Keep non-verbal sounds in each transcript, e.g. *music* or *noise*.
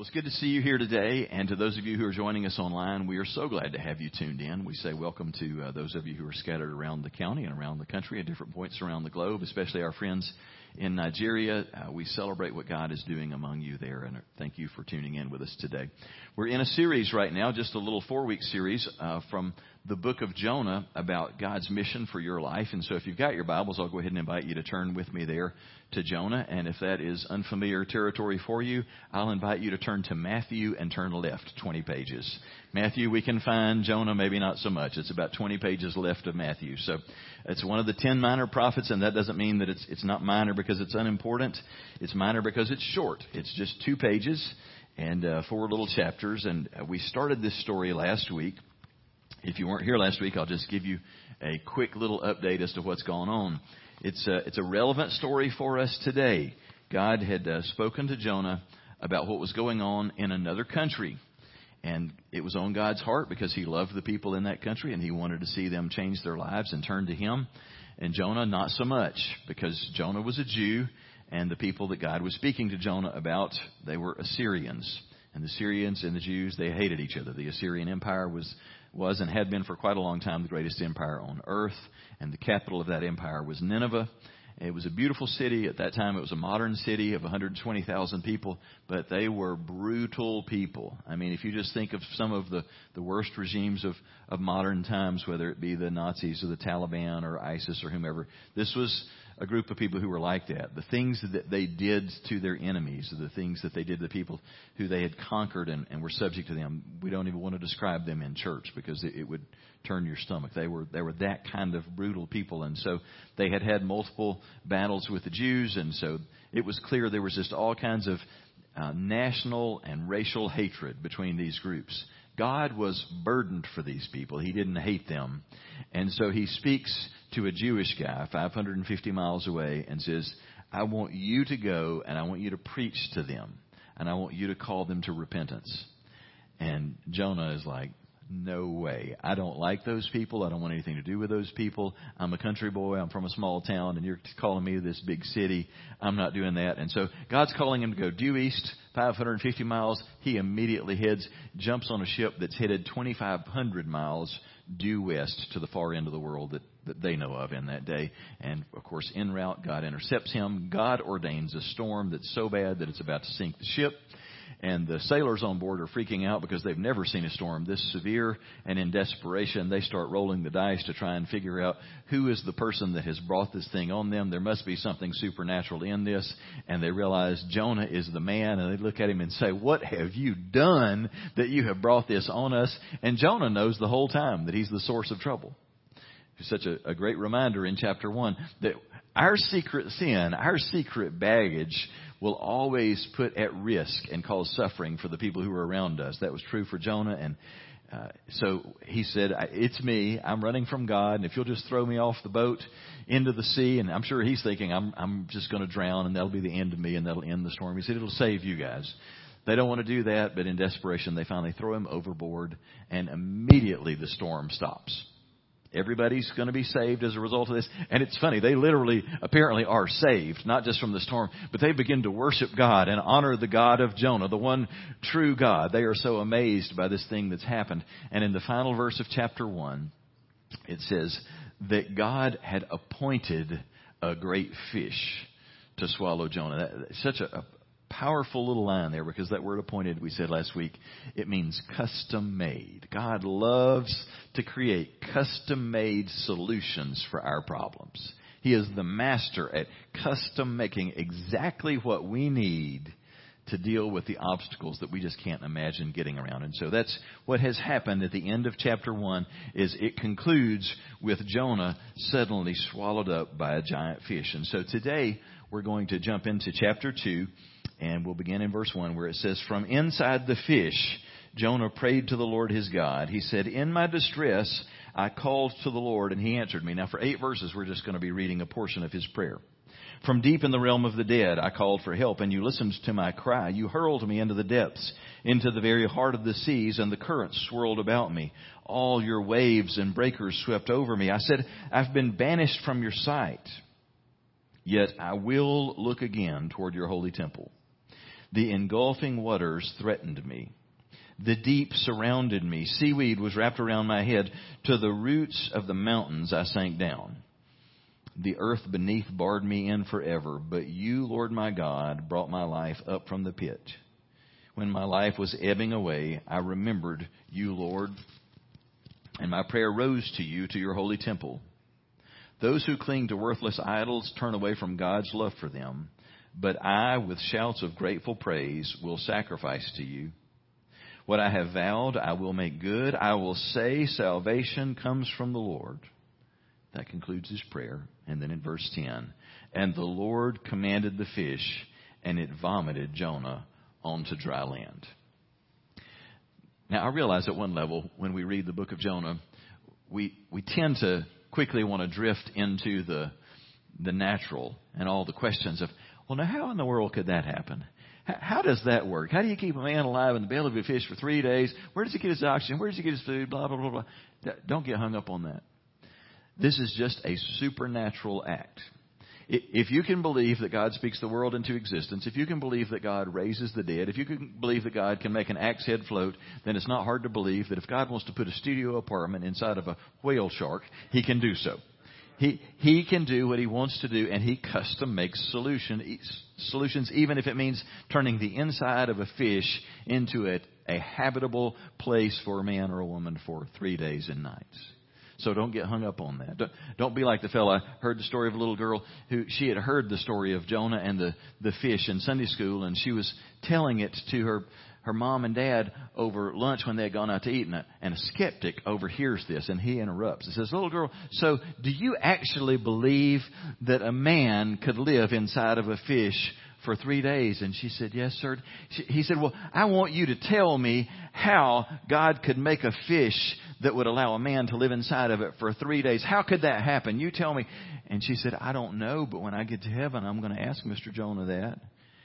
Well, it's good to see you here today. And to those of you who are joining us online, we are so glad to have you tuned in. We say welcome to uh, those of you who are scattered around the county and around the country at different points around the globe, especially our friends in Nigeria. Uh, we celebrate what God is doing among you there, and thank you for tuning in with us today. We're in a series right now, just a little four week series uh, from the book of Jonah about God's mission for your life. And so if you've got your Bibles, I'll go ahead and invite you to turn with me there to Jonah. And if that is unfamiliar territory for you, I'll invite you to turn to Matthew and turn left 20 pages. Matthew, we can find Jonah, maybe not so much. It's about 20 pages left of Matthew. So it's one of the 10 minor prophets, and that doesn't mean that it's, it's not minor because it's unimportant. It's minor because it's short. It's just two pages and uh, four little chapters. And uh, we started this story last week if you weren't here last week, I'll just give you a quick little update as to what's going on. It's a, it's a relevant story for us today. God had uh, spoken to Jonah about what was going on in another country. And it was on God's heart because he loved the people in that country and he wanted to see them change their lives and turn to him. And Jonah, not so much because Jonah was a Jew and the people that God was speaking to Jonah about, they were Assyrians. And the Syrians and the Jews, they hated each other. The Assyrian Empire was was and had been for quite a long time the greatest empire on earth, and the capital of that empire was Nineveh. It was a beautiful city. At that time, it was a modern city of 120,000 people, but they were brutal people. I mean, if you just think of some of the, the worst regimes of, of modern times, whether it be the Nazis or the Taliban or ISIS or whomever, this was a group of people who were like that. The things that they did to their enemies, the things that they did to the people who they had conquered and, and were subject to them, we don't even want to describe them in church because it, it would turn your stomach. They were they were that kind of brutal people, and so they had had multiple battles with the Jews, and so it was clear there was just all kinds of uh, national and racial hatred between these groups. God was burdened for these people. He didn't hate them. And so he speaks to a Jewish guy 550 miles away and says, I want you to go and I want you to preach to them and I want you to call them to repentance. And Jonah is like, no way. I don't like those people. I don't want anything to do with those people. I'm a country boy. I'm from a small town, and you're calling me this big city. I'm not doing that. And so God's calling him to go due east, 550 miles. He immediately heads, jumps on a ship that's headed 2,500 miles due west to the far end of the world that, that they know of in that day. And of course, en route, God intercepts him. God ordains a storm that's so bad that it's about to sink the ship. And the sailors on board are freaking out because they've never seen a storm this severe. And in desperation they start rolling the dice to try and figure out who is the person that has brought this thing on them. There must be something supernatural in this. And they realize Jonah is the man. And they look at him and say what have you done that you have brought this on us? And Jonah knows the whole time that he's the source of trouble such a, a great reminder in chapter 1 that our secret sin, our secret baggage will always put at risk and cause suffering for the people who are around us. That was true for Jonah. And uh, so he said, It's me. I'm running from God. And if you'll just throw me off the boat into the sea, and I'm sure he's thinking, I'm, I'm just going to drown and that'll be the end of me and that'll end the storm. He said, It'll save you guys. They don't want to do that, but in desperation, they finally throw him overboard, and immediately the storm stops. Everybody's going to be saved as a result of this. And it's funny, they literally, apparently are saved, not just from the storm, but they begin to worship God and honor the God of Jonah, the one true God. They are so amazed by this thing that's happened. And in the final verse of chapter 1, it says that God had appointed a great fish to swallow Jonah. That's such a, powerful little line there because that word appointed, we said last week, it means custom made. God loves to create custom made solutions for our problems. He is the master at custom making exactly what we need to deal with the obstacles that we just can't imagine getting around. And so that's what has happened at the end of chapter 1 is it concludes with Jonah suddenly swallowed up by a giant fish. And so today we're going to jump into chapter 2 and we'll begin in verse 1 where it says, From inside the fish, Jonah prayed to the Lord his God. He said, In my distress, I called to the Lord and he answered me. Now for eight verses, we're just going to be reading a portion of his prayer. From deep in the realm of the dead, I called for help and you listened to my cry. You hurled me into the depths, into the very heart of the seas and the currents swirled about me. All your waves and breakers swept over me. I said, I've been banished from your sight. Yet I will look again toward your holy temple. The engulfing waters threatened me. The deep surrounded me. Seaweed was wrapped around my head. To the roots of the mountains I sank down. The earth beneath barred me in forever, but you, Lord my God, brought my life up from the pit. When my life was ebbing away, I remembered you, Lord, and my prayer rose to you, to your holy temple. Those who cling to worthless idols turn away from God's love for them, but I, with shouts of grateful praise, will sacrifice to you. What I have vowed, I will make good. I will say, salvation comes from the Lord. That concludes his prayer. And then in verse 10, and the Lord commanded the fish, and it vomited Jonah onto dry land. Now, I realize at one level, when we read the book of Jonah, we, we tend to quickly want to drift into the, the natural and all the questions of, well, now how in the world could that happen? How does that work? How do you keep a man alive in the belly of a fish for three days? Where does he get his oxygen? Where does he get his food? Blah, blah, blah, blah. Don't get hung up on that. This is just a supernatural act. If you can believe that God speaks the world into existence, if you can believe that God raises the dead, if you can believe that God can make an axe head float, then it's not hard to believe that if God wants to put a studio apartment inside of a whale shark, He can do so. He, he can do what he wants to do and he custom makes solution, solutions even if it means turning the inside of a fish into a, a habitable place for a man or a woman for three days and nights. So don't get hung up on that. Don't, don't be like the fellow. I heard the story of a little girl who she had heard the story of Jonah and the, the fish in Sunday school and she was telling it to her, her mom and dad over lunch when they had gone out to eat and a, and a skeptic overhears this and he interrupts and says, little girl, so do you actually believe that a man could live inside of a fish for three days? And she said, Yes, sir. he said, Well, I want you to tell me how God could make a fish that would allow a man to live inside of it for three days. How could that happen? You tell me. And she said, I don't know, but when I get to heaven, I'm going to ask Mr. Jonah that.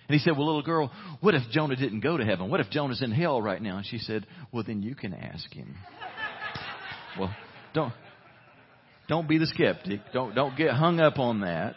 And he said, Well, little girl, what if Jonah didn't go to heaven? What if Jonah's in hell right now? And she said, Well, then you can ask him. *laughs* well, don't. Don't be the skeptic. Don't, don't get hung up on that.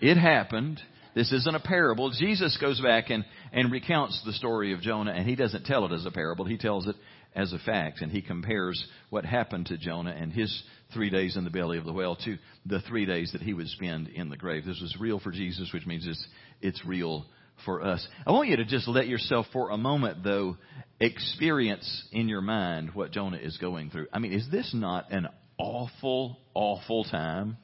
It happened. This isn't a parable. Jesus goes back and, and recounts the story of Jonah, and he doesn't tell it as a parable. He tells it as a fact, and he compares what happened to Jonah and his three days in the belly of the whale to the three days that he would spend in the grave. This was real for Jesus, which means it's, it's real for us. I want you to just let yourself for a moment, though, experience in your mind what Jonah is going through. I mean, is this not an awful, awful time?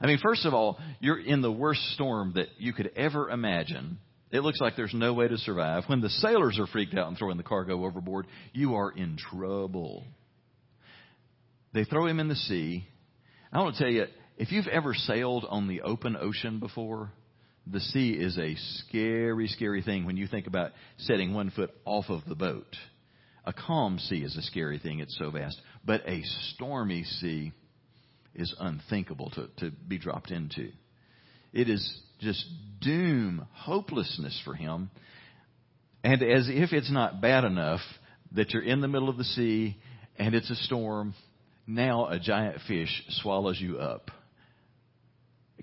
I mean, first of all, you're in the worst storm that you could ever imagine. It looks like there's no way to survive. When the sailors are freaked out and throwing the cargo overboard, you are in trouble. They throw him in the sea. I want to tell you, if you've ever sailed on the open ocean before, the sea is a scary, scary thing when you think about setting one foot off of the boat. A calm sea is a scary thing, it's so vast. But a stormy sea, is unthinkable to, to be dropped into. It is just doom, hopelessness for him. And as if it's not bad enough that you're in the middle of the sea and it's a storm, now a giant fish swallows you up.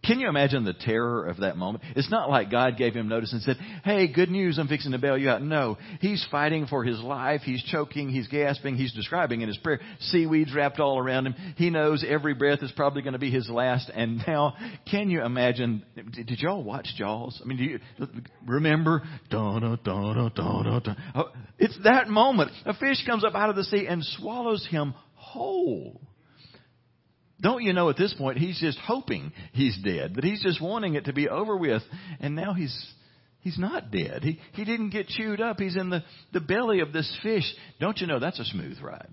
Can you imagine the terror of that moment? It's not like God gave him notice and said, Hey, good news, I'm fixing to bail you out. No, he's fighting for his life. He's choking. He's gasping. He's describing in his prayer seaweeds wrapped all around him. He knows every breath is probably going to be his last. And now, can you imagine? Did, did y'all watch Jaws? I mean, do you remember? Oh, it's that moment. A fish comes up out of the sea and swallows him whole. Don't you know at this point he's just hoping he's dead, that he's just wanting it to be over with. And now he's, he's not dead. He, he didn't get chewed up. He's in the, the belly of this fish. Don't you know that's a smooth ride?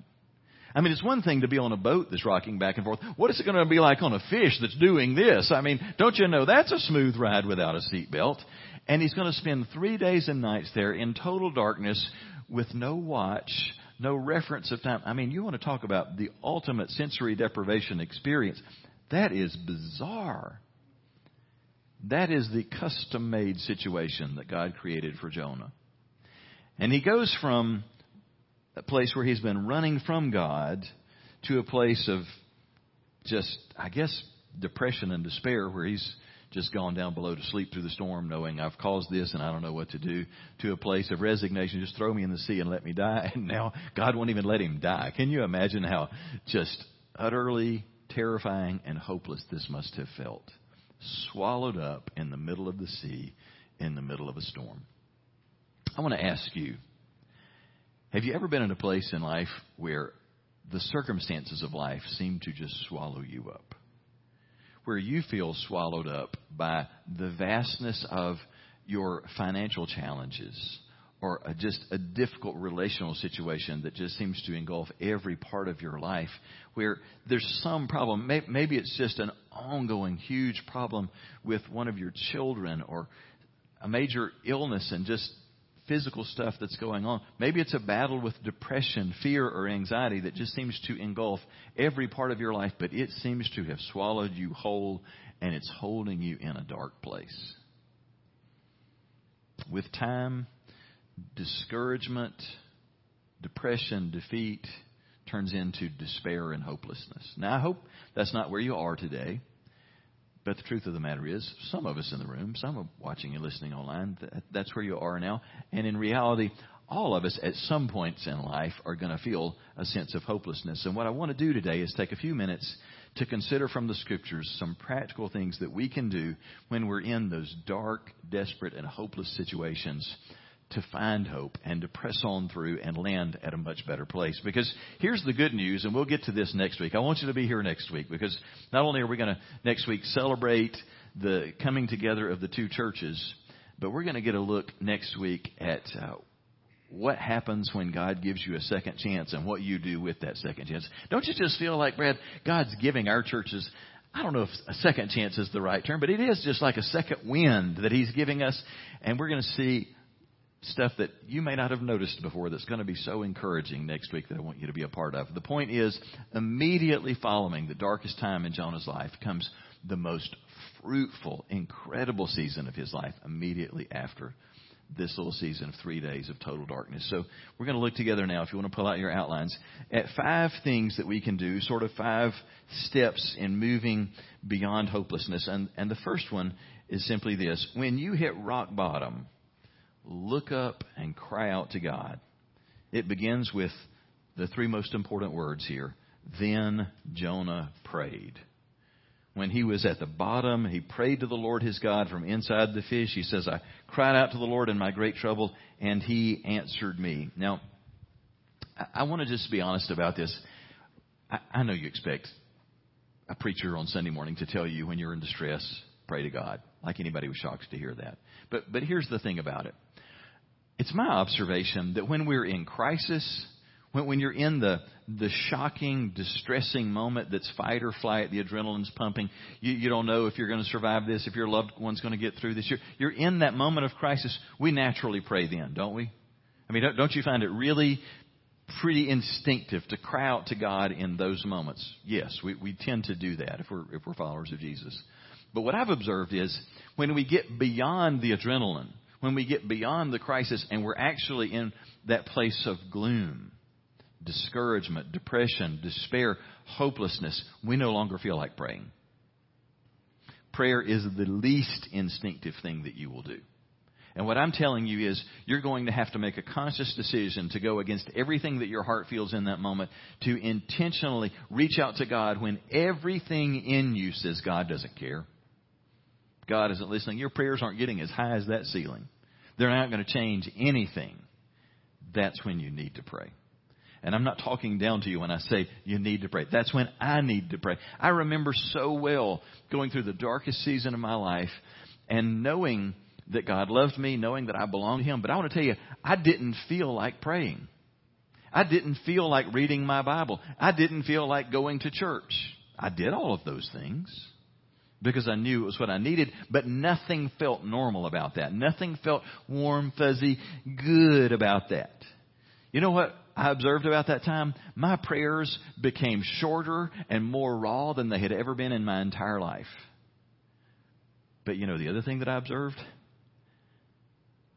I mean, it's one thing to be on a boat that's rocking back and forth. What is it going to be like on a fish that's doing this? I mean, don't you know that's a smooth ride without a seatbelt? And he's going to spend three days and nights there in total darkness with no watch, no reference of time. I mean, you want to talk about the ultimate sensory deprivation experience. That is bizarre. That is the custom made situation that God created for Jonah. And he goes from a place where he's been running from God to a place of just, I guess, depression and despair where he's just gone down below to sleep through the storm, knowing I've caused this and I don't know what to do, to a place of resignation, just throw me in the sea and let me die. *laughs* And now God won't even let him die. Can you imagine how just utterly terrifying and hopeless this must have felt? Swallowed up in the middle of the sea, in the middle of a storm. I want to ask you, have you ever been in a place in life where the circumstances of life seem to just swallow you up? Where you feel swallowed up by the vastness of your financial challenges or a, just a difficult relational situation that just seems to engulf every part of your life where there's some problem. Maybe it's just an ongoing huge problem with one of your children or a major illness and just physical stuff that's going on. Maybe it's a battle with depression, fear, or anxiety that just seems to engulf every part of your life, but it seems to have swallowed you whole and it's holding you in a dark place. With time, discouragement, depression, defeat turns into despair and hopelessness. Now, I hope that's not where you are today. But the truth of the matter is, some of us in the room, some of watching and listening online, that's where you are now. And in reality, all of us at some points in life are going to feel a sense of hopelessness. And what I want to do today is take a few minutes to consider from the scriptures some practical things that we can do when we're in those dark, desperate, and hopeless situations to find hope and to press on through and land at a much better place. Because here's the good news, and we'll get to this next week. I want you to be here next week because not only are we going to next week celebrate the coming together of the two churches, but we're going to get a look next week at uh, what happens when God gives you a second chance and what you do with that second chance. Don't you just feel like, Brad, God's giving our churches I don't know if a second chance is the right term, but it is just like a second wind that He's giving us. And we're going to see stuff that you may not have noticed before that's going to be so encouraging next week that I want you to be a part of. The point is, immediately following the darkest time in Jonah's life comes the most fruitful, incredible season of his life immediately after this little season of three days of total darkness. So we're going to look together now, if you want to pull out your outlines, at five things that we can do, sort of five steps in moving beyond hopelessness. And, and the first one is simply this. When you hit rock bottom, look up and cry out to God. It begins with the three most important words here. Then Jonah prayed. When he was at the bottom, he prayed to the Lord his God from inside the fish. He says, I cried out to the Lord in my great trouble, and he answered me. Now, I, want to just be honest about this. I, know you expect a preacher on Sunday morning to tell you when you're in distress, pray to God. Like anybody was shocked to hear that. But, but here's the thing about it. It's my observation that when we're in crisis, when, when you're in the, the shocking, distressing moment that's fight or flight, the adrenaline's pumping, you, you don't know if you're going to survive this, if your loved one's going to get through this. You're, you're in that moment of crisis. We naturally pray then, don't we? I mean, don't, don't you find it really pretty instinctive to cry out to God in those moments? Yes, we, we tend to do that if we're, if we're followers of Jesus. But what I've observed is when we get beyond the adrenaline, when we get beyond the crisis and we're actually in that place of gloom, discouragement, depression, despair, hopelessness, we no longer feel like praying. Prayer is the least instinctive thing that you will do. And what I'm telling you is you're going to have to make a conscious decision to go against everything that your heart feels in that moment to intentionally reach out to God when everything in you says God doesn't care. God isn't listening. Your prayers aren't getting as high as that ceiling. They're not going to change anything. That's when you need to pray. And I'm not talking down to you when I say you need to pray. That's when I need to pray. I remember so well going through the darkest season of my life and knowing that God loved me, knowing that I belonged to Him. But I want to tell you, I didn't feel like praying. I didn't feel like reading my Bible. I didn't feel like going to church. I did all of those things because I knew it was what I needed, but nothing felt normal about that. Nothing felt warm, fuzzy, good about that. You know what I observed about that time? My prayers became shorter and more raw than they had ever been in my entire life. But you know the other thing that I observed?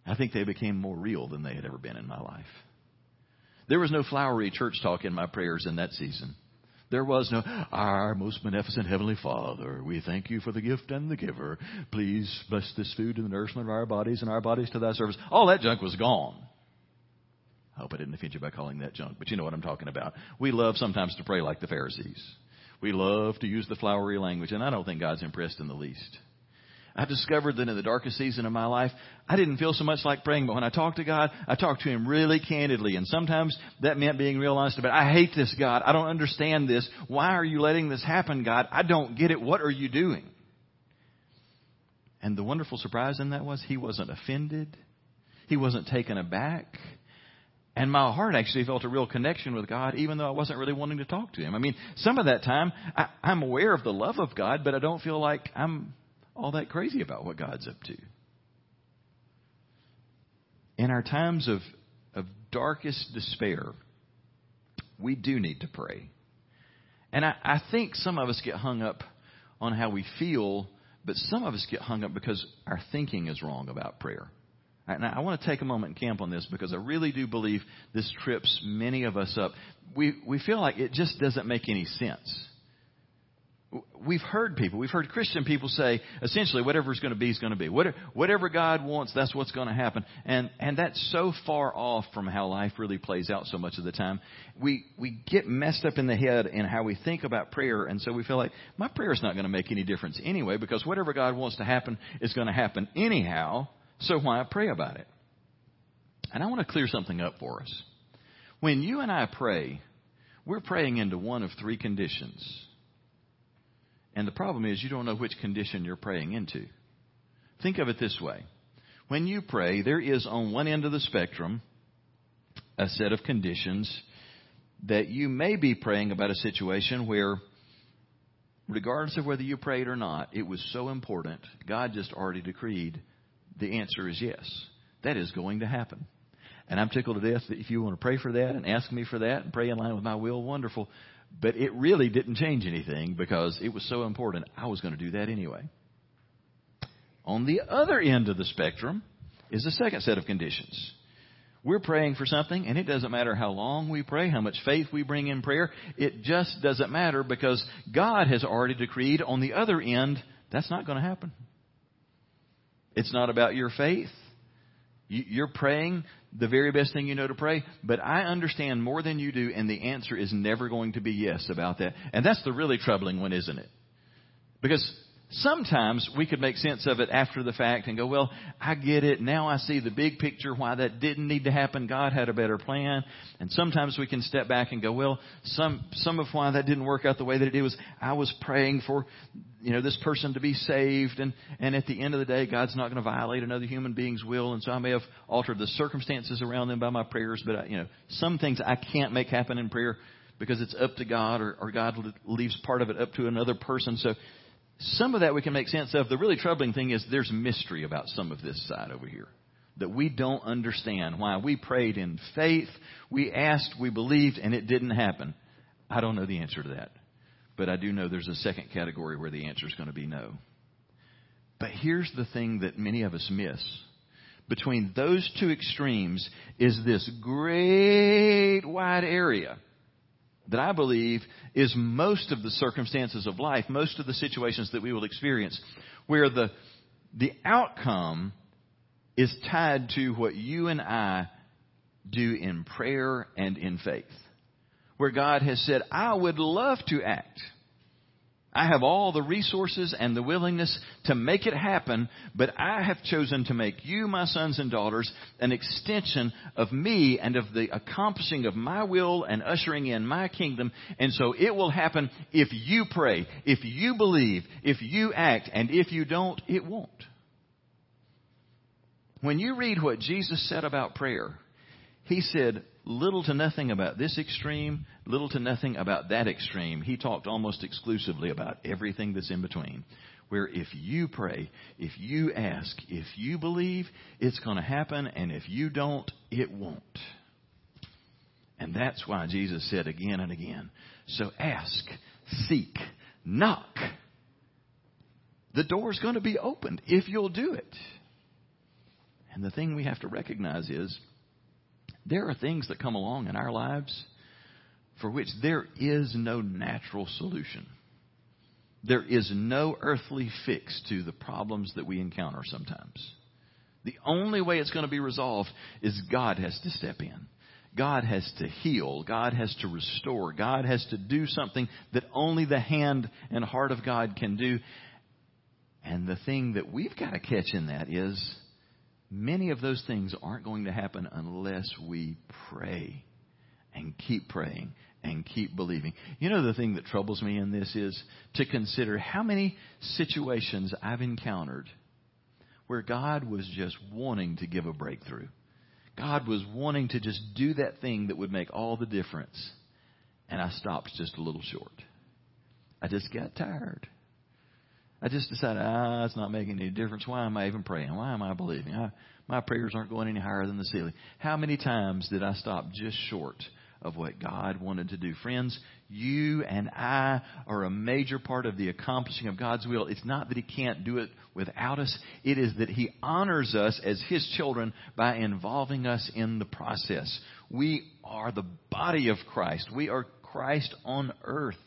I think they became more real than they had ever been in my life. There was no flowery church talk in my prayers in that season. There was no, our most beneficent Heavenly Father, we thank you for the gift and the giver. Please bless this food and the nourishment of our bodies and our bodies to thy service. All that junk was gone. I hope I didn't offend you by calling that junk, but you know what I'm talking about. We love sometimes to pray like the Pharisees. We love to use the flowery language, and I don't think God's impressed in the least. I've discovered that in the darkest season of my life, I didn't feel so much like praying, but when I talked to God, I talked to Him really candidly. And sometimes that meant being real honest about, I hate this, God. I don't understand this. Why are you letting this happen, God? I don't get it. What are you doing? And the wonderful surprise in that was He wasn't offended. He wasn't taken aback. And my heart actually felt a real connection with God, even though I wasn't really wanting to talk to Him. I mean, some of that time, I, I'm aware of the love of God, but I don't feel like I'm all that crazy about what God's up to. In our times of, of darkest despair, we do need to pray. And I, I think some of us get hung up on how we feel, but some of us get hung up because our thinking is wrong about prayer. Now, I want to take a moment and camp on this because I really do believe this trips many of us up. We, we feel like it just doesn't make any sense we've heard people, we've heard Christian people say, essentially, whatever's going to be is going to be. Whatever God wants, that's what's going to happen. And, and that's so far off from how life really plays out so much of the time. We, we get messed up in the head in how we think about prayer. And so we feel like, my prayer is not going to make any difference anyway, because whatever God wants to happen is going to happen anyhow. So why pray about it? And I want to clear something up for us. When you and I pray, we're praying into one of three conditions. And the problem is you don't know which condition you're praying into. Think of it this way. When you pray, there is on one end of the spectrum a set of conditions that you may be praying about a situation where, regardless of whether you prayed or not, it was so important, God just already decreed the answer is yes. That is going to happen. And I'm tickled to death that if you want to pray for that and ask me for that and pray in line with my will, wonderful. But it really didn't change anything because it was so important. I was going to do that anyway. On the other end of the spectrum is the second set of conditions. We're praying for something, and it doesn't matter how long we pray, how much faith we bring in prayer. It just doesn't matter because God has already decreed on the other end that's not going to happen. It's not about your faith. You're praying the very best thing you know to pray, but I understand more than you do, and the answer is never going to be yes about that. And that's the really troubling one, isn't it? Because sometimes we could make sense of it after the fact and go, well, I get it. Now I see the big picture why that didn't need to happen. God had a better plan. And sometimes we can step back and go, well, some, some of why that didn't work out the way that it did was I was praying for, you know, this person to be saved. And, and at the end of the day, God's not going to violate another human being's will. And so I may have altered the circumstances around them by my prayers. But, I, you know, some things I can't make happen in prayer because it's up to God or, or God leaves part of it up to another person. So, some of that we can make sense of. The really troubling thing is there's mystery about some of this side over here that we don't understand. Why we prayed in faith, we asked, we believed, and it didn't happen. I don't know the answer to that. But I do know there's a second category where the answer is going to be no. But here's the thing that many of us miss. Between those two extremes is this great wide area that I believe is most of the circumstances of life, most of the situations that we will experience, where the, the outcome is tied to what you and I do in prayer and in faith. Where God has said, I would love to act. I have all the resources and the willingness to make it happen, but I have chosen to make you, my sons and daughters, an extension of me and of the accomplishing of my will and ushering in my kingdom. And so it will happen if you pray, if you believe, if you act, and if you don't, it won't. When you read what Jesus said about prayer, he said, little to nothing about this extreme, little to nothing about that extreme. He talked almost exclusively about everything that's in between. Where if you pray, if you ask, if you believe, it's going to happen, and if you don't, it won't. And that's why Jesus said again and again, so ask, seek, knock. The door's going to be opened if you'll do it. And the thing we have to recognize is there are things that come along in our lives for which there is no natural solution. There is no earthly fix to the problems that we encounter sometimes. The only way it's going to be resolved is God has to step in. God has to heal. God has to restore. God has to do something that only the hand and heart of God can do. And the thing that we've got to catch in that is many of those things aren't going to happen unless we pray and keep praying and keep believing. You know, the thing that troubles me in this is to consider how many situations I've encountered where God was just wanting to give a breakthrough. God was wanting to just do that thing that would make all the difference. And I stopped just a little short. I just got tired. I just decided, ah, it's not making any difference. Why am I even praying? Why am I believing? I, my prayers aren't going any higher than the ceiling. How many times did I stop just short of what God wanted to do? Friends, you and I are a major part of the accomplishing of God's will. It's not that He can't do it without us. It is that He honors us as His children by involving us in the process. We are the body of Christ. We are Christ on earth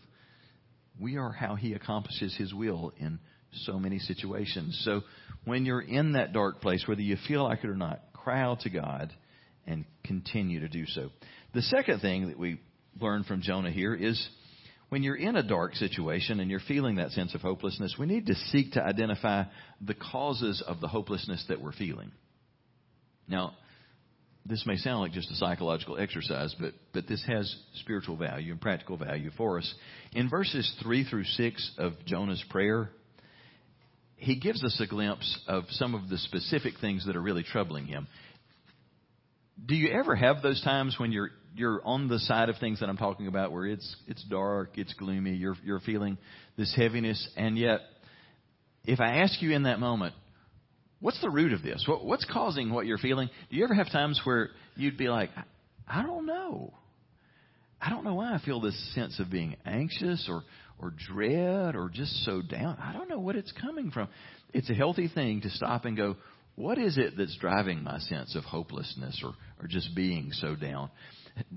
we are how he accomplishes his will in so many situations. So when you're in that dark place, whether you feel like it or not, cry out to God and continue to do so. The second thing that we learn from Jonah here is when you're in a dark situation and you're feeling that sense of hopelessness, we need to seek to identify the causes of the hopelessness that we're feeling. Now, this may sound like just a psychological exercise, but, but this has spiritual value and practical value for us. In verses 3 through 6 of Jonah's prayer, he gives us a glimpse of some of the specific things that are really troubling him. Do you ever have those times when you're you're on the side of things that I'm talking about where it's it's dark, it's gloomy, you're you're feeling this heaviness and yet if I ask you in that moment, What's the root of this? what's causing what you're feeling? Do you ever have times where you'd be like, I don't know. I don't know why I feel this sense of being anxious or, or dread or just so down. I don't know what it's coming from. It's a healthy thing to stop and go, what is it that's driving my sense of hopelessness or, or just being so down?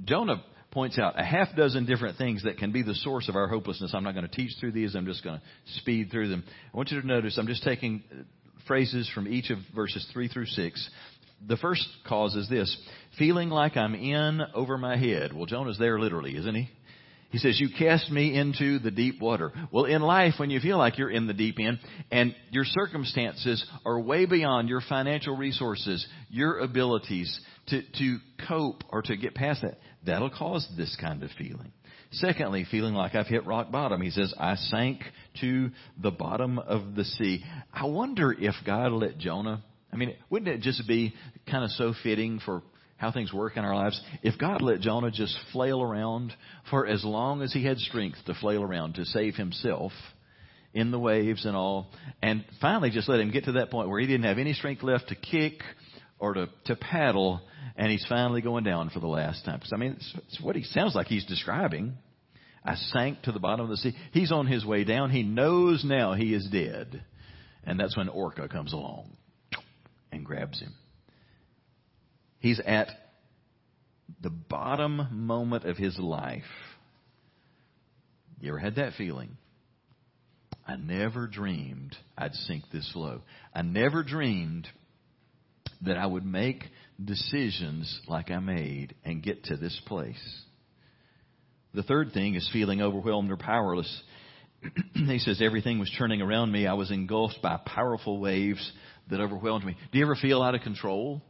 Jonah points out a half dozen different things that can be the source of our hopelessness. I'm not going to teach through these. I'm just going to speed through them. I want you to notice I'm just taking phrases from each of verses 3 through 6. The first cause is this feeling like I'm in over my head. Well, Jonah's there literally, isn't he? He says, You cast me into the deep water. Well, in life, when you feel like you're in the deep end and your circumstances are way beyond your financial resources, your abilities to, to cope or to get past that, that'll cause this kind of feeling. Secondly, feeling like I've hit rock bottom. He says, I sank to the bottom of the sea. I wonder if God let Jonah, I mean, wouldn't it just be kind of so fitting for how things work in our lives? If God let Jonah just flail around for as long as he had strength to flail around to save himself in the waves and all, and finally just let him get to that point where he didn't have any strength left to kick or to, to paddle, and he's finally going down for the last time. Because, I mean, it's, it's what he sounds like he's describing. I sank to the bottom of the sea. He's on his way down. He knows now he is dead. And that's when Orca comes along and grabs him. He's at the bottom moment of his life. You ever had that feeling? I never dreamed I'd sink this low. I never dreamed that I would make decisions like I made and get to this place. The third thing is feeling overwhelmed or powerless. *clears throat* he says, Everything was turning around me. I was engulfed by powerful waves that overwhelmed me. Do you ever feel out of control?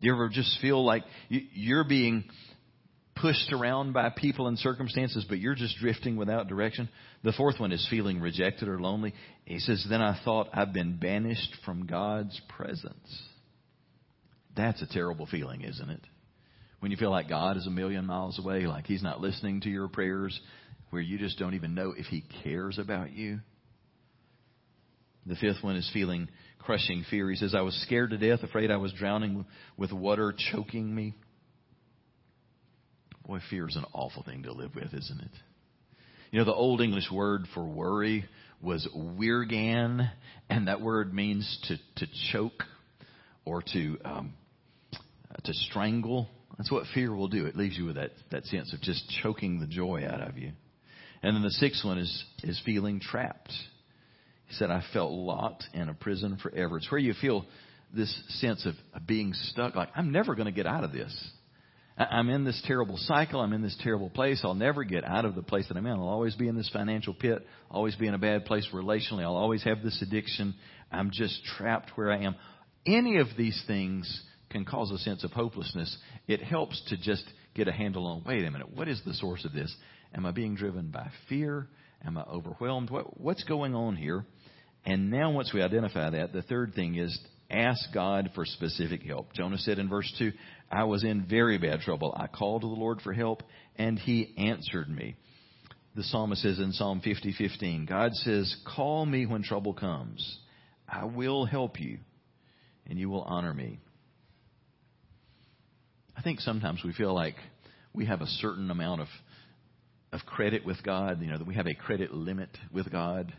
Do you ever just feel like you're being pushed around by people and circumstances, but you're just drifting without direction? The fourth one is feeling rejected or lonely. He says, Then I thought I've been banished from God's presence. That's a terrible feeling, isn't it? When you feel like God is a million miles away, like He's not listening to your prayers, where you just don't even know if He cares about you. The fifth one is feeling crushing fear. He says, I was scared to death, afraid I was drowning with water choking me. Boy, fear is an awful thing to live with, isn't it? You know, the Old English word for worry was wyrgan, and that word means to, to choke or to um, to strangle That's what fear will do. It leaves you with that, that sense of just choking the joy out of you. And then the sixth one is, is feeling trapped. He said, I felt locked in a prison forever. It's where you feel this sense of, of being stuck, like, I'm never going to get out of this. I'm in this terrible cycle. I'm in this terrible place. I'll never get out of the place that I'm in. I'll always be in this financial pit, always be in a bad place relationally. I'll always have this addiction. I'm just trapped where I am. Any of these things can cause a sense of hopelessness. It helps to just get a handle on wait a minute, what is the source of this? Am I being driven by fear? Am I overwhelmed? What, what's going on here? And now, once we identify that, the third thing is ask God for specific help. Jonah said in verse 2, I was in very bad trouble. I called to the Lord for help, and he answered me. The psalmist says in Psalm 50:15, God says, "Call me when trouble comes. I will help you, and you will honor me." I think sometimes we feel like we have a certain amount of of credit with God, you know, that we have a credit limit with God,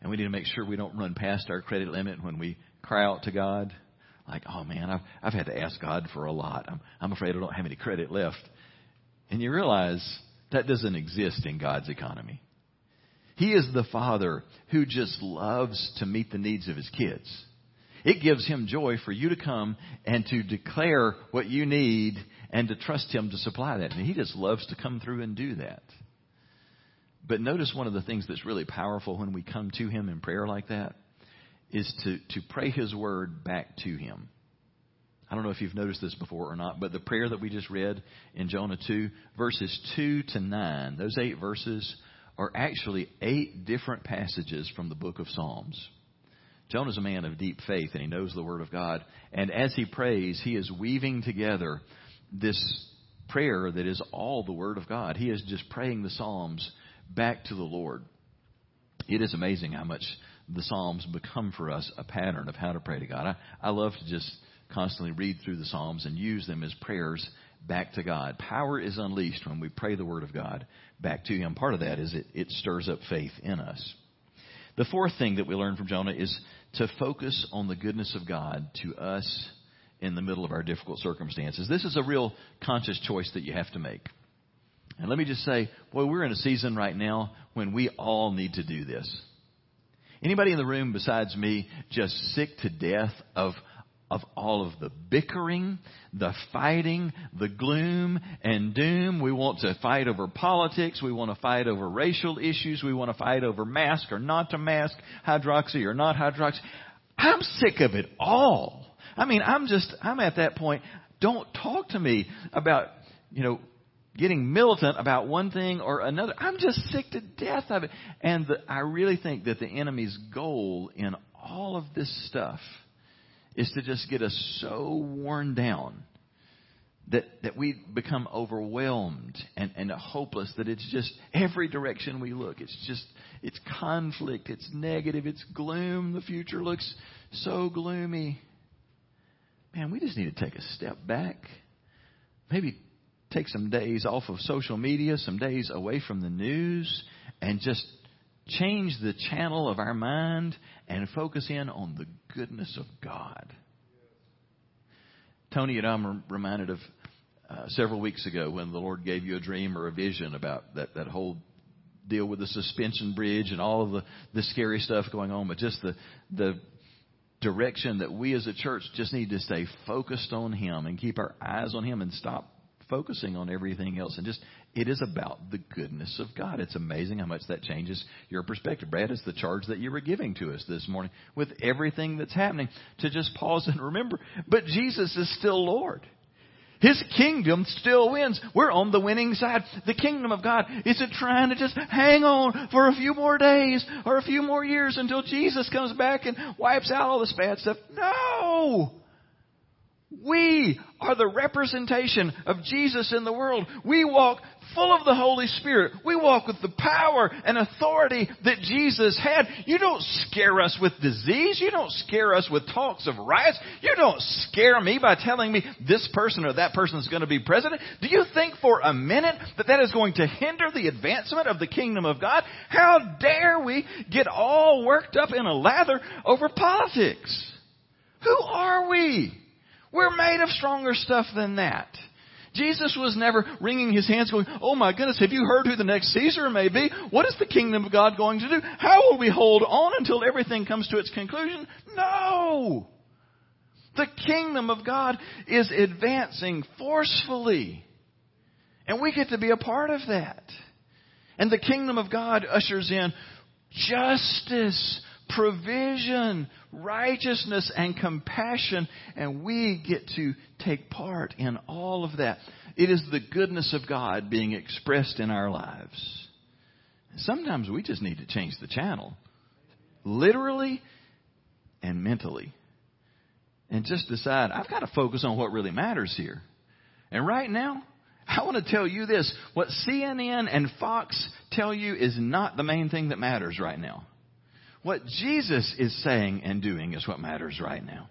and we need to make sure we don't run past our credit limit when we cry out to God like, oh man, I've, I've had to ask God for a lot. I'm, I'm afraid I don't have any credit left. And you realize that doesn't exist in God's economy. He is the Father who just loves to meet the needs of His kids. It gives Him joy for you to come and to declare what you need and to trust Him to supply that. And He just loves to come through and do that. But notice one of the things that's really powerful when we come to Him in prayer like that is to, to pray His word back to Him. I don't know if you've noticed this before or not, but the prayer that we just read in Jonah 2, verses 2 to 9, those eight verses are actually eight different passages from the book of Psalms. Jonah's a man of deep faith and he knows the Word of God. And as he prays, he is weaving together this prayer that is all the Word of God. He is just praying the Psalms back to the Lord. It is amazing how much the Psalms become for us a pattern of how to pray to God. I, I love to just constantly read through the Psalms and use them as prayers back to God. Power is unleashed when we pray the Word of God back to Him. Part of that is it, it stirs up faith in us. The fourth thing that we learn from Jonah is to focus on the goodness of God to us in the middle of our difficult circumstances. This is a real conscious choice that you have to make. And let me just say, boy, we're in a season right now when we all need to do this. Anybody in the room besides me just sick to death of of all of the bickering, the fighting, the gloom and doom. We want to fight over politics. We want to fight over racial issues. We want to fight over mask or not to mask, hydroxy or not hydroxy. I'm sick of it all. I mean, I'm just, I'm at that point. Don't talk to me about, you know, getting militant about one thing or another. I'm just sick to death of it. And the, I really think that the enemy's goal in all of this stuff is to just get us so worn down that, that we become overwhelmed and, and hopeless that it's just every direction we look. It's just, it's conflict, it's negative, it's gloom. The future looks so gloomy. Man, we just need to take a step back. Maybe take some days off of social media, some days away from the news, and just change the channel of our mind and focus in on the goodness of God. Tony and I'm reminded of uh, several weeks ago when the Lord gave you a dream or a vision about that, that whole deal with the suspension bridge and all of the, the scary stuff going on, but just the, the direction that we as a church just need to stay focused on Him and keep our eyes on Him and stop focusing on everything else and just it is about the goodness of God. It's amazing how much that changes your perspective. Brad, it's the charge that you were giving to us this morning with everything that's happening to just pause and remember. But Jesus is still Lord. His kingdom still wins. We're on the winning side. The kingdom of God isn't trying to just hang on for a few more days or a few more years until Jesus comes back and wipes out all this bad stuff. No! We are the representation of Jesus in the world. We walk full of the Holy Spirit. We walk with the power and authority that Jesus had. You don't scare us with disease. You don't scare us with talks of riots. You don't scare me by telling me this person or that person is going to be president. Do you think for a minute that that is going to hinder the advancement of the kingdom of God? How dare we get all worked up in a lather over politics? Who are we? We're made of stronger stuff than that. Jesus was never wringing his hands going, Oh my goodness, have you heard who the next Caesar may be? What is the kingdom of God going to do? How will we hold on until everything comes to its conclusion? No! The kingdom of God is advancing forcefully. And we get to be a part of that. And the kingdom of God ushers in justice, provision, righteousness, and compassion, and we get to take part in all of that. It is the goodness of God being expressed in our lives. Sometimes we just need to change the channel, literally and mentally, and just decide, I've got to focus on what really matters here. And right now, I want to tell you this. What CNN and Fox tell you is not the main thing that matters right now. What Jesus is saying and doing is what matters right now.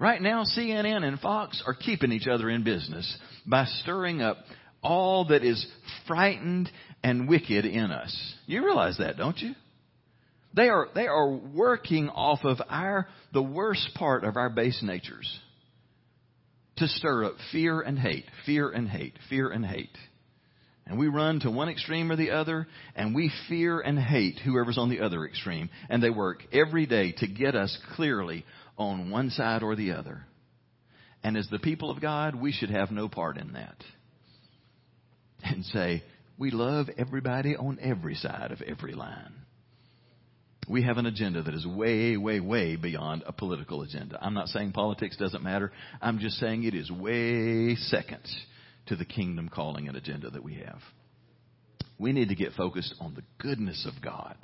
Right now, CNN and Fox are keeping each other in business by stirring up all that is frightened and wicked in us. You realize that, don't you? They are, they are working off of our, the worst part of our base natures to stir up fear and hate, fear and hate, fear and hate. And we run to one extreme or the other, and we fear and hate whoever's on the other extreme. And they work every day to get us clearly on one side or the other. And as the people of God, we should have no part in that. And say, we love everybody on every side of every line. We have an agenda that is way, way, way beyond a political agenda. I'm not saying politics doesn't matter. I'm just saying it is way second to the kingdom calling and agenda that we have. We need to get focused on the goodness of God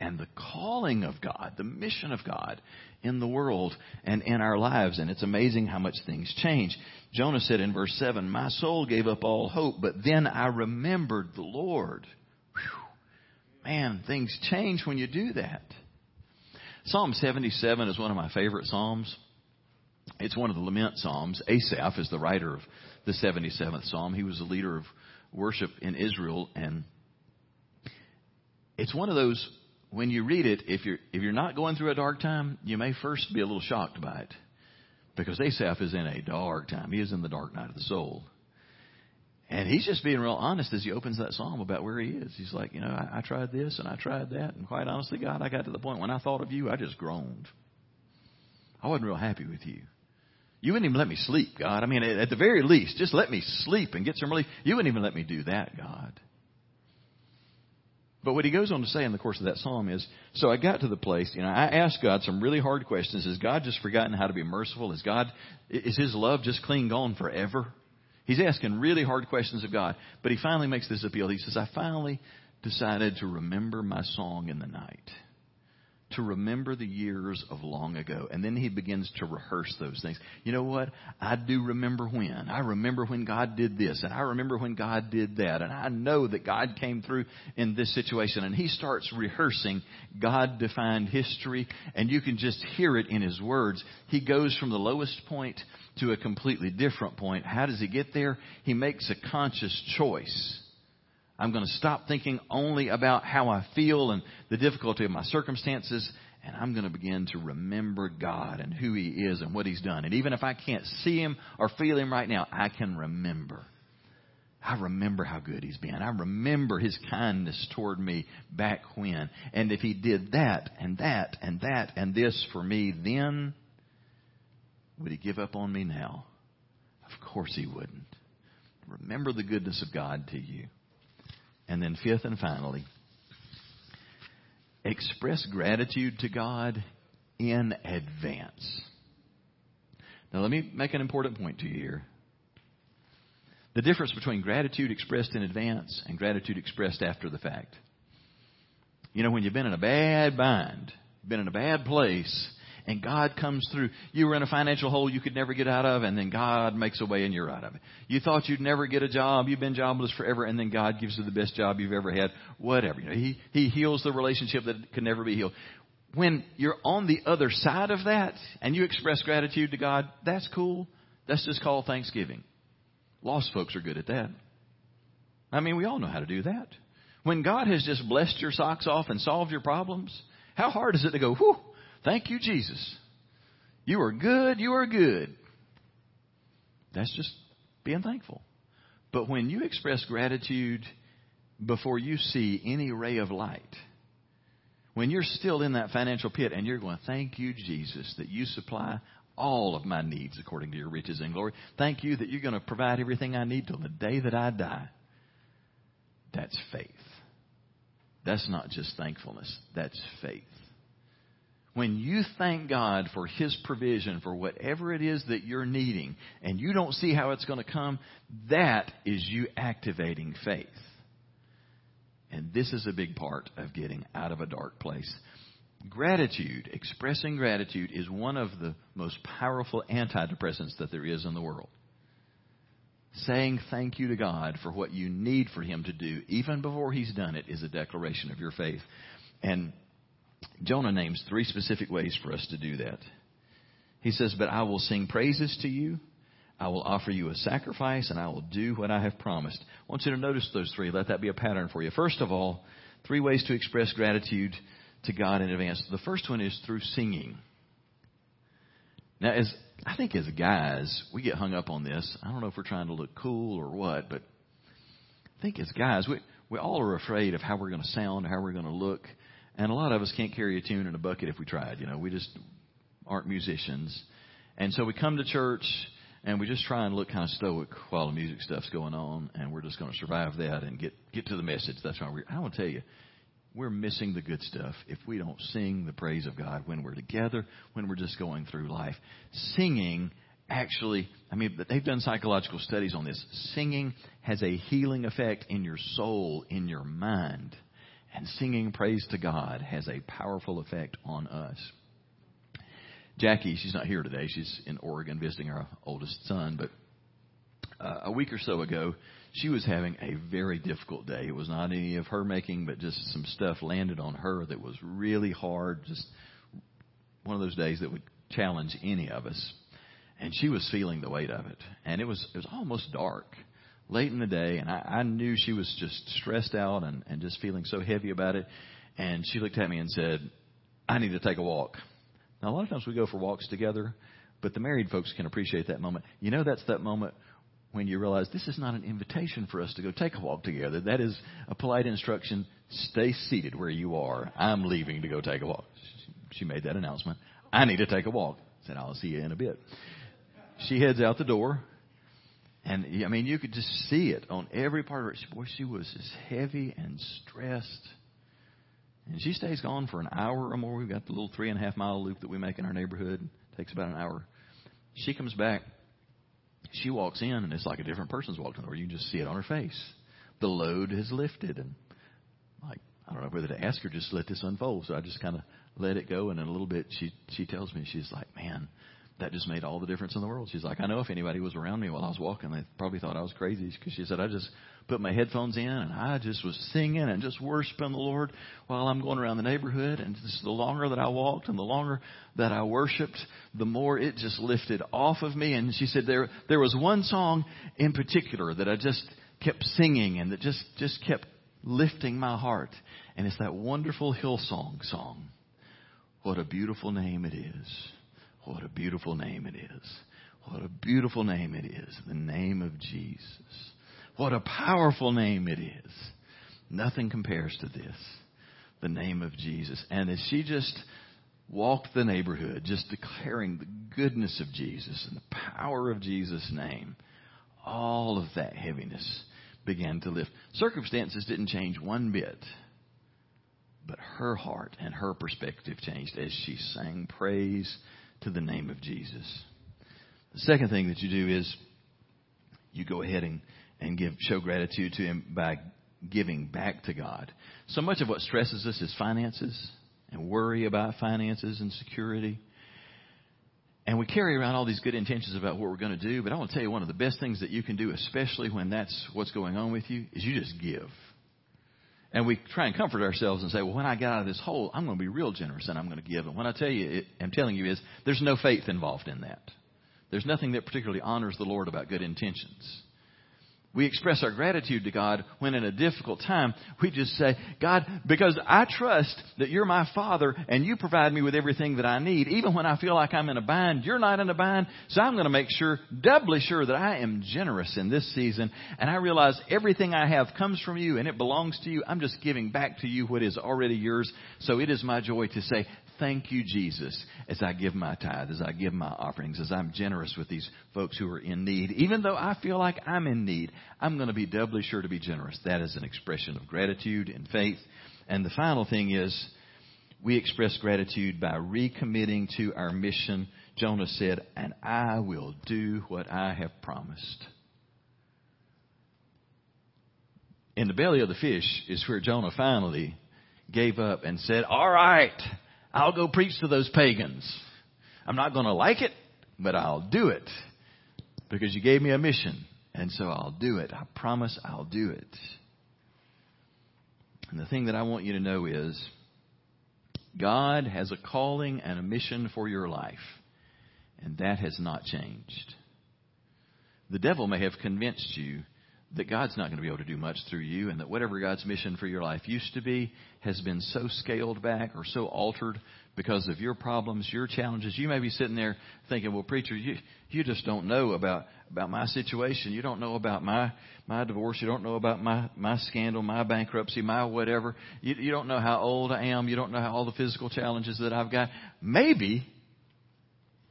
and the calling of God, the mission of God in the world and in our lives. And it's amazing how much things change. Jonah said in verse 7, My soul gave up all hope, but then I remembered the Lord. Whew. Man, things change when you do that. Psalm 77 is one of my favorite Psalms. It's one of the lament Psalms. Asaph is the writer of the 77th Psalm. He was the leader of worship in Israel, and it's one of those when you read it, if you're if you're not going through a dark time, you may first be a little shocked by it, because Asaph is in a dark time. He is in the dark night of the soul, and he's just being real honest as he opens that psalm about where he is. He's like, you know, I, I tried this and I tried that, and quite honestly, God, I got to the point when I thought of you, I just groaned. I wasn't real happy with you. You wouldn't even let me sleep, God. I mean, at the very least, just let me sleep and get some relief. You wouldn't even let me do that, God. But what he goes on to say in the course of that psalm is, so I got to the place, you know, I asked God some really hard questions. Has God just forgotten how to be merciful? Is God, is his love just clean gone forever? He's asking really hard questions of God. But he finally makes this appeal. He says, I finally decided to remember my song in the night to remember the years of long ago. And then he begins to rehearse those things. You know what? I do remember when. I remember when God did this, and I remember when God did that, and I know that God came through in this situation. And he starts rehearsing God defined history, and you can just hear it in his words. He goes from the lowest point to a completely different point. How does he get there? He makes a conscious choice I'm going to stop thinking only about how I feel and the difficulty of my circumstances, and I'm going to begin to remember God and who He is and what He's done. And even if I can't see Him or feel Him right now, I can remember. I remember how good He's been. I remember His kindness toward me back when. And if He did that and that and that and this for me then, would He give up on me now? Of course He wouldn't. Remember the goodness of God to you. And then, fifth and finally, express gratitude to God in advance. Now, let me make an important point to you here. The difference between gratitude expressed in advance and gratitude expressed after the fact. You know, when you've been in a bad bind, been in a bad place, and God comes through. You were in a financial hole you could never get out of, and then God makes a way and you're out of it. You thought you'd never get a job, you've been jobless forever, and then God gives you the best job you've ever had. Whatever. You know, He He heals the relationship that can never be healed. When you're on the other side of that and you express gratitude to God, that's cool. That's just called thanksgiving. Lost folks are good at that. I mean, we all know how to do that. When God has just blessed your socks off and solved your problems, how hard is it to go, whew, Thank you, Jesus. You are good. You are good. That's just being thankful. But when you express gratitude before you see any ray of light, when you're still in that financial pit and you're going, Thank you, Jesus, that you supply all of my needs according to your riches and glory. Thank you that you're going to provide everything I need till the day that I die. That's faith. That's not just thankfulness, that's faith. When you thank God for His provision for whatever it is that you're needing, and you don't see how it's going to come, that is you activating faith. And this is a big part of getting out of a dark place. Gratitude, expressing gratitude, is one of the most powerful antidepressants that there is in the world. Saying thank you to God for what you need for Him to do, even before He's done it, is a declaration of your faith. And Jonah names three specific ways for us to do that. He says, But I will sing praises to you. I will offer you a sacrifice, and I will do what I have promised. I want you to notice those three. Let that be a pattern for you. First of all, three ways to express gratitude to God in advance. The first one is through singing. Now, as I think as guys, we get hung up on this. I don't know if we're trying to look cool or what, but I think as guys, we we all are afraid of how we're going to sound, how we're going to look, and a lot of us can't carry a tune in a bucket if we tried. You know, we just aren't musicians, and so we come to church and we just try and look kind of stoic while the music stuff's going on, and we're just going to survive that and get get to the message. That's why we're. I want to tell you, we're missing the good stuff if we don't sing the praise of God when we're together, when we're just going through life. Singing actually, I mean, they've done psychological studies on this. Singing has a healing effect in your soul, in your mind. And singing praise to God has a powerful effect on us. Jackie, she's not here today. She's in Oregon visiting our oldest son. But uh, a week or so ago, she was having a very difficult day. It was not any of her making, but just some stuff landed on her that was really hard. Just one of those days that would challenge any of us. And she was feeling the weight of it. And it was it was almost dark late in the day, and I, I knew she was just stressed out and, and just feeling so heavy about it. And she looked at me and said, I need to take a walk. Now, a lot of times we go for walks together, but the married folks can appreciate that moment. You know, that's that moment when you realize this is not an invitation for us to go take a walk together. That is a polite instruction. Stay seated where you are. I'm leaving to go take a walk. She made that announcement. I need to take a walk. Said, I'll see you in a bit. She heads out the door. And I mean, you could just see it on every part of her. Boy, she was just heavy and stressed. And she stays gone for an hour or more. We've got the little three and a half mile loop that we make in our neighborhood. It takes about an hour. She comes back. She walks in, and it's like a different person's walked in the door. You can just see it on her face. The load has lifted, and like I don't know whether to ask her just let this unfold. So I just kind of let it go, and in a little bit, she she tells me she's like, man, that just made all the difference in the world. She's like, I know if anybody was around me while I was walking, they probably thought I was crazy because she said I just put my headphones in and I just was singing and just worshiping the Lord while I'm going around the neighborhood. And just the longer that I walked and the longer that I worshiped, the more it just lifted off of me. And she said there there was one song in particular that I just kept singing and that just just kept lifting my heart. And it's that wonderful Hillsong song. What a beautiful name it is. What a beautiful name it is. What a beautiful name it is. The name of Jesus. What a powerful name it is. Nothing compares to this. The name of Jesus. And as she just walked the neighborhood, just declaring the goodness of Jesus and the power of Jesus' name, all of that heaviness began to lift. Circumstances didn't change one bit, but her heart and her perspective changed as she sang praise to the name of Jesus. The second thing that you do is you go ahead and, and give show gratitude to him by giving back to God. So much of what stresses us is finances and worry about finances and security. And we carry around all these good intentions about what we're going to do, but I want to tell you one of the best things that you can do, especially when that's what's going on with you, is you just give. And we try and comfort ourselves and say, well, when I get out of this hole, I'm going to be real generous and I'm going to give. And what I tell you, it, I'm telling you is there's no faith involved in that. There's nothing that particularly honors the Lord about good intentions. We express our gratitude to God when in a difficult time we just say, God, because I trust that you're my Father and you provide me with everything that I need. Even when I feel like I'm in a bind, you're not in a bind. So I'm going to make sure, doubly sure that I am generous in this season. And I realize everything I have comes from you and it belongs to you. I'm just giving back to you what is already yours. So it is my joy to say, thank you, Jesus, as I give my tithe, as I give my offerings, as I'm generous with these folks who are in need. Even though I feel like I'm in need, I'm going to be doubly sure to be generous. That is an expression of gratitude and faith. And the final thing is, we express gratitude by recommitting to our mission. Jonah said, and I will do what I have promised. In the belly of the fish is where Jonah finally gave up and said, all right, I'll go preach to those pagans. I'm not going to like it, but I'll do it because you gave me a mission. And so I'll do it. I promise I'll do it. And the thing that I want you to know is God has a calling and a mission for your life, and that has not changed. The devil may have convinced you that God's not going to be able to do much through you and that whatever God's mission for your life used to be has been so scaled back or so altered because of your problems, your challenges. You may be sitting there thinking, well, preacher, you, you just don't know about, about my situation. You don't know about my, my divorce. You don't know about my, my scandal, my bankruptcy, my whatever. You, you don't know how old I am. You don't know how all the physical challenges that I've got. Maybe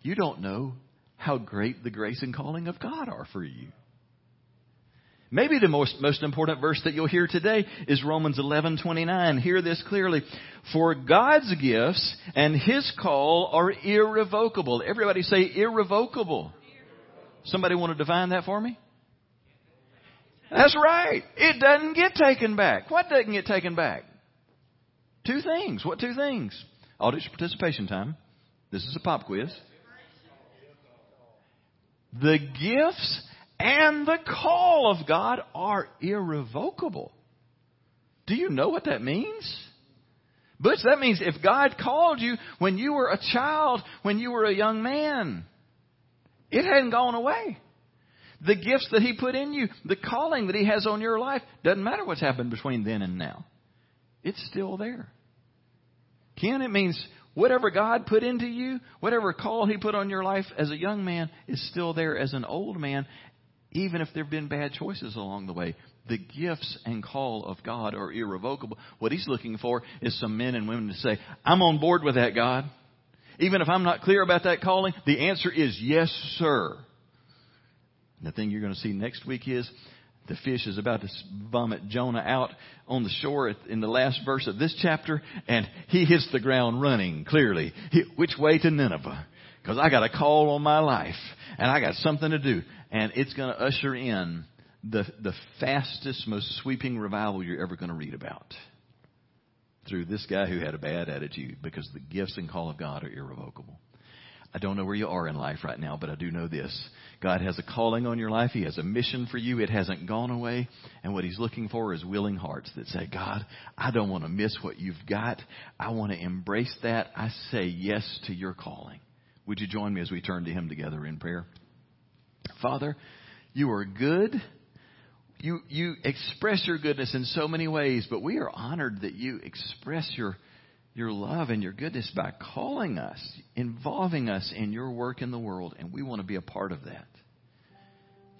you don't know how great the grace and calling of God are for you. Maybe the most, most important verse that you'll hear today is Romans 11:29. Hear this clearly. For God's gifts and his call are irrevocable. Everybody say irrevocable. Somebody want to define that for me? That's right. It doesn't get taken back. What doesn't get taken back? Two things. What two things? Audience participation time. This is a pop quiz. The gifts and the call of God are irrevocable. Do you know what that means? Butch, that means if God called you when you were a child, when you were a young man, it hadn't gone away. The gifts that He put in you, the calling that He has on your life, doesn't matter what's happened between then and now. It's still there. Ken, it means whatever God put into you, whatever call He put on your life as a young man is still there as an old man, even if there have been bad choices along the way. The gifts and call of God are irrevocable. What He's looking for is some men and women to say, I'm on board with that, God. Even if I'm not clear about that calling, the answer is yes, sir. And the thing you're going to see next week is the fish is about to vomit Jonah out on the shore in the last verse of this chapter, and he hits the ground running clearly. Which way to Nineveh? Because I got a call on my life, and I got something to do and it's going to usher in the, the fastest, most sweeping revival you're ever going to read about through this guy who had a bad attitude because the gifts and call of God are irrevocable. I don't know where you are in life right now, but I do know this. God has a calling on your life. He has a mission for you. It hasn't gone away. And what He's looking for is willing hearts that say, God, I don't want to miss what you've got. I want to embrace that. I say yes to your calling. Would you join me as we turn to Him together in prayer? Father, you are good. You, you express your goodness in so many ways, but we are honored that you express your, your love and your goodness by calling us, involving us in your work in the world, and we want to be a part of that.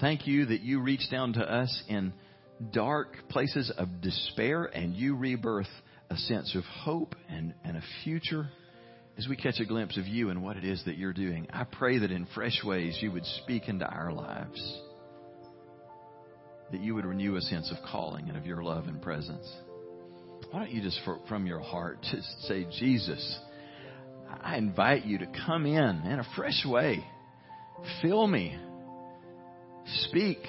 Thank you that you reach down to us in dark places of despair and you rebirth a sense of hope and, and a future as we catch a glimpse of you and what it is that you're doing, I pray that in fresh ways you would speak into our lives. That you would renew a sense of calling and of your love and presence. Why don't you just, from your heart, *laughs* just say, Jesus, I invite you to come in in a fresh way. Fill me. Speak.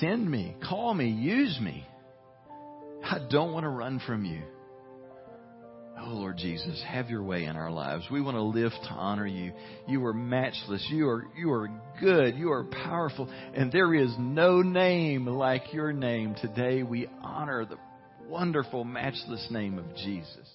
Send me. Call me. Use me. I don't want to run from you. Oh, Lord Jesus, have your way in our lives. We want to live to honor you. You are matchless. You are, you are good. You are powerful. And there is no name like your name. Today we honor the wonderful, matchless name of Jesus.